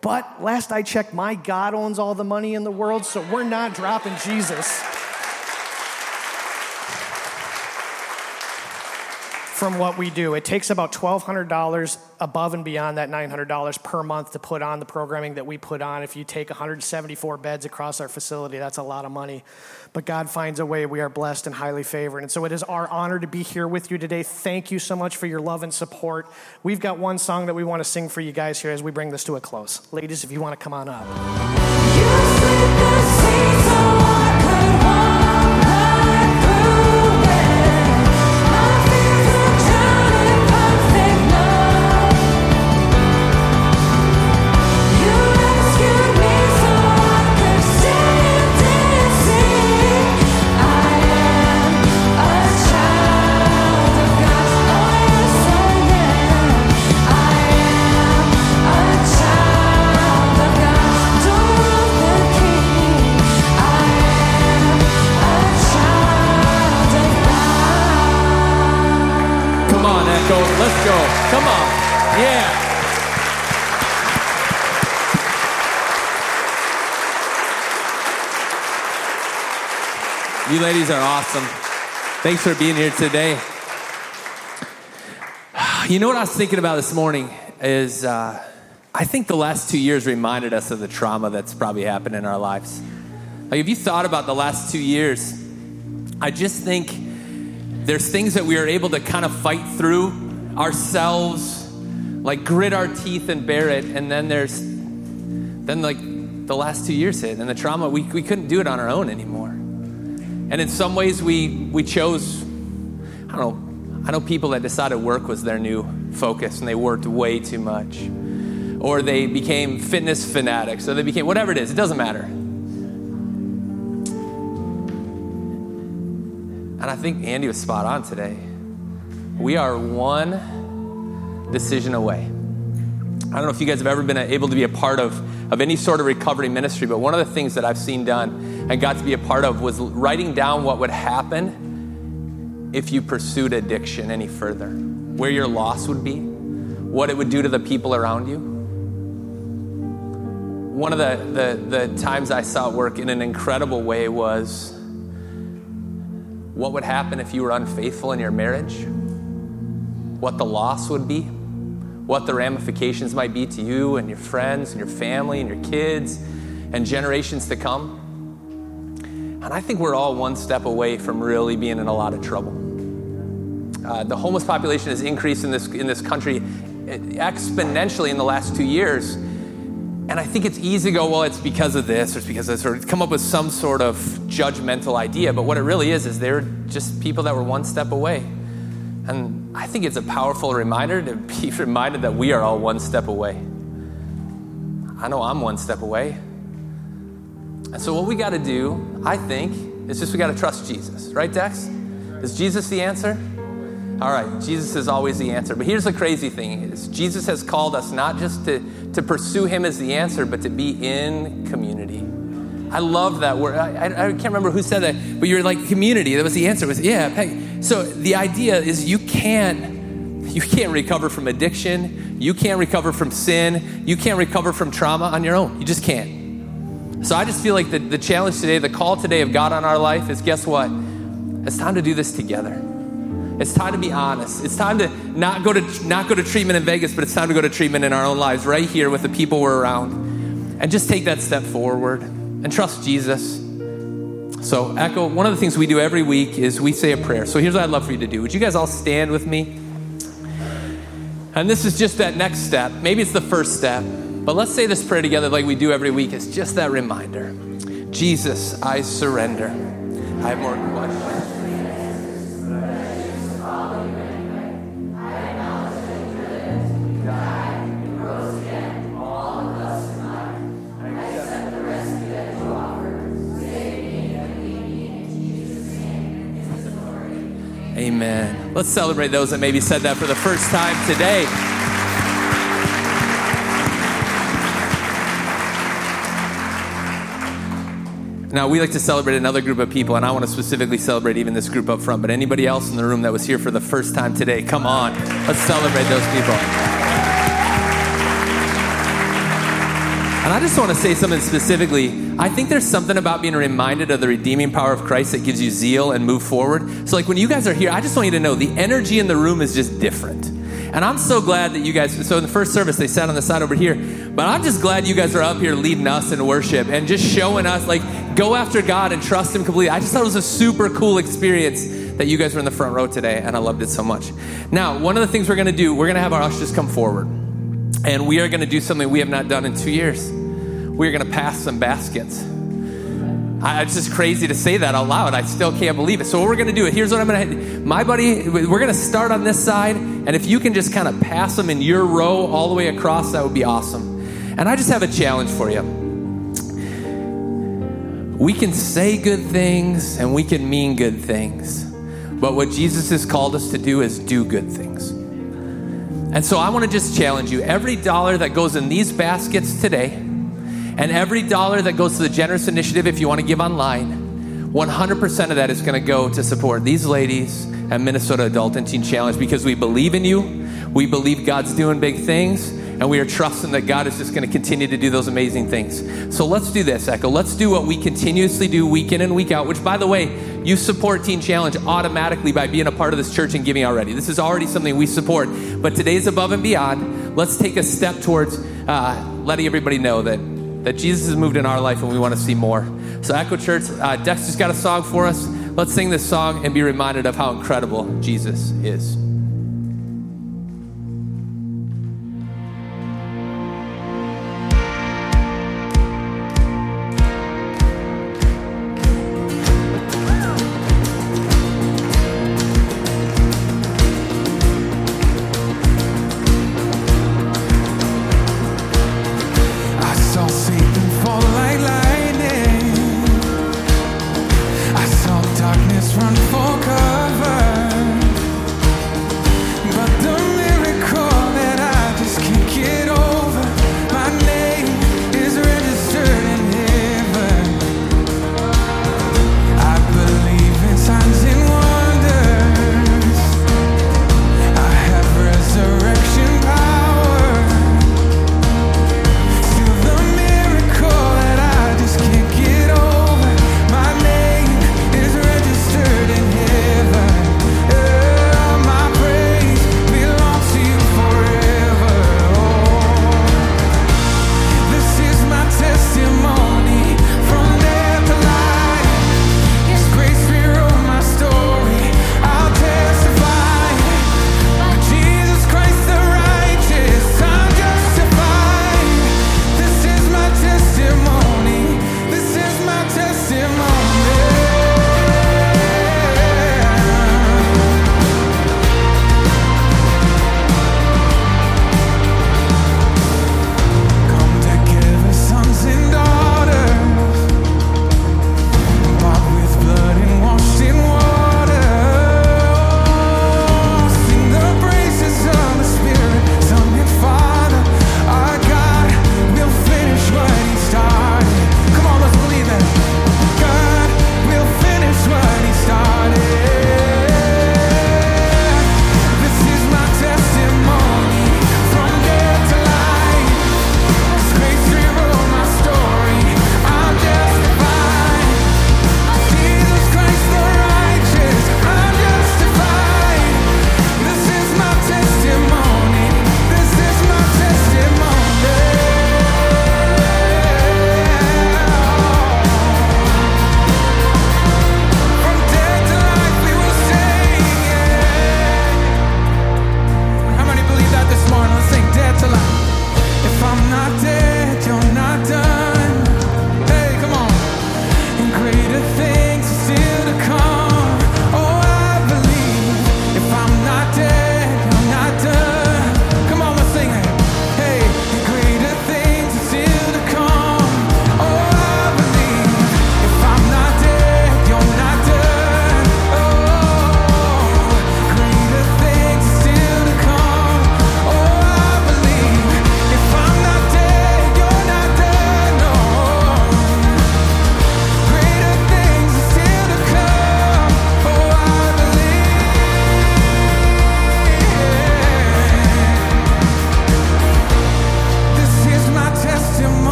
But last I checked, my God owns all the money in the world, so we're not dropping Jesus. From what we do. It takes about $1,200 above and beyond that $900 per month to put on the programming that we put on. If you take 174 beds across our facility, that's a lot of money. But God finds a way. We are blessed and highly favored. And so it is our honor to be here with you today. Thank you so much for your love and support. We've got one song that we want to sing for you guys here as we bring this to a close. Ladies, if you want to come on up. Ladies are awesome. Thanks for being here today. You know what I was thinking about this morning is uh, I think the last two years reminded us of the trauma that's probably happened in our lives. Like, if you thought about the last two years, I just think there's things that we are able to kind of fight through ourselves, like grit our teeth and bear it, and then there's then like the last two years hit and the trauma we, we couldn't do it on our own anymore. And in some ways we we chose, I don't know, I know people that decided work was their new focus and they worked way too much. Or they became fitness fanatics, or they became whatever it is, it doesn't matter. And I think Andy was spot on today. We are one decision away. I don't know if you guys have ever been able to be a part of, of any sort of recovery ministry, but one of the things that I've seen done and got to be a part of was writing down what would happen if you pursued addiction any further, where your loss would be, what it would do to the people around you. One of the, the, the times I saw it work in an incredible way was what would happen if you were unfaithful in your marriage, what the loss would be, what the ramifications might be to you and your friends and your family and your kids and generations to come. And I think we're all one step away from really being in a lot of trouble. Uh, the homeless population has increased in this, in this country exponentially in the last two years. And I think it's easy to go, well, it's because of this or it's because of this, or come up with some sort of judgmental idea. But what it really is, is they're just people that were one step away. And I think it's a powerful reminder to be reminded that we are all one step away. I know I'm one step away. And so, what we got to do, I think, is just we got to trust Jesus, right, Dex? Is Jesus the answer? All right, Jesus is always the answer. But here's the crazy thing is Jesus has called us not just to, to pursue him as the answer, but to be in community. I love that word. I, I, can't remember who said that, but you're like community. That was the answer. It was yeah. Peg. So the idea is you can't you can't recover from addiction. You can't recover from sin. You can't recover from trauma on your own. You just can't. So I just feel like the, the challenge today, the call today of God on our life is guess what? It's time to do this together. It's time to be honest. It's time to not go to not go to treatment in Vegas, but it's time to go to treatment in our own lives, right here with the people we're around, and just take that step forward and trust Jesus. So, Echo, one of the things we do every week is we say a prayer. So here's what I'd love for you to do. Would you guys all stand with me? And this is just that next step. Maybe it's the first step, but let's say this prayer together like we do every week. It's just that reminder Jesus, I surrender. I have more questions. Amen. Let's celebrate those that maybe said that for the first time today. Now, we like to celebrate another group of people, and I want to specifically celebrate even this group up front. But anybody else in the room that was here for the first time today, come on, let's celebrate those people. And I just want to say something specifically. I think there's something about being reminded of the redeeming power of Christ that gives you zeal and move forward. So, like when you guys are here, I just want you to know the energy in the room is just different. And I'm so glad that you guys, so in the first service, they sat on the side over here. But I'm just glad you guys are up here leading us in worship and just showing us, like, go after God and trust Him completely. I just thought it was a super cool experience that you guys were in the front row today, and I loved it so much. Now, one of the things we're going to do, we're going to have our ushers come forward. And we are going to do something we have not done in two years. We're going to pass some baskets. I, it's just crazy to say that out loud. I still can't believe it. So what we're going to do, here's what I'm going to, my buddy, we're going to start on this side, and if you can just kind of pass them in your row all the way across, that would be awesome. And I just have a challenge for you. We can say good things and we can mean good things, but what Jesus has called us to do is do good things. And so I want to just challenge you every dollar that goes in these baskets today, and every dollar that goes to the Generous Initiative, if you want to give online, 100% of that is going to go to support these ladies and Minnesota Adult and Teen Challenge because we believe in you. We believe God's doing big things, and we are trusting that God is just going to continue to do those amazing things. So let's do this, Echo. Let's do what we continuously do week in and week out, which, by the way, you support Teen Challenge automatically by being a part of this church and giving already. This is already something we support. But today's above and beyond. Let's take a step towards uh, letting everybody know that that Jesus has moved in our life and we want to see more. So, Echo Church, uh, Dexter's got a song for us. Let's sing this song and be reminded of how incredible Jesus is.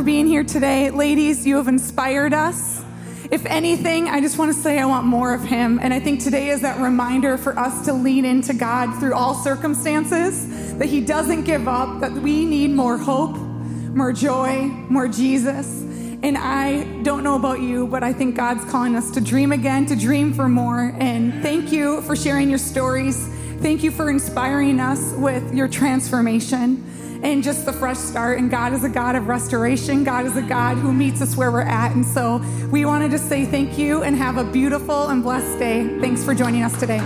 For being here today. Ladies, you have inspired us. If anything, I just want to say I want more of Him. And I think today is that reminder for us to lean into God through all circumstances, that He doesn't give up, that we need more hope, more joy, more Jesus. And I don't know about you, but I think God's calling us to dream again, to dream for more. And thank you for sharing your stories. Thank you for inspiring us with your transformation and just the fresh start. And God is a God of restoration. God is a God who meets us where we're at. And so we wanted to say thank you and have a beautiful and blessed day. Thanks for joining us today.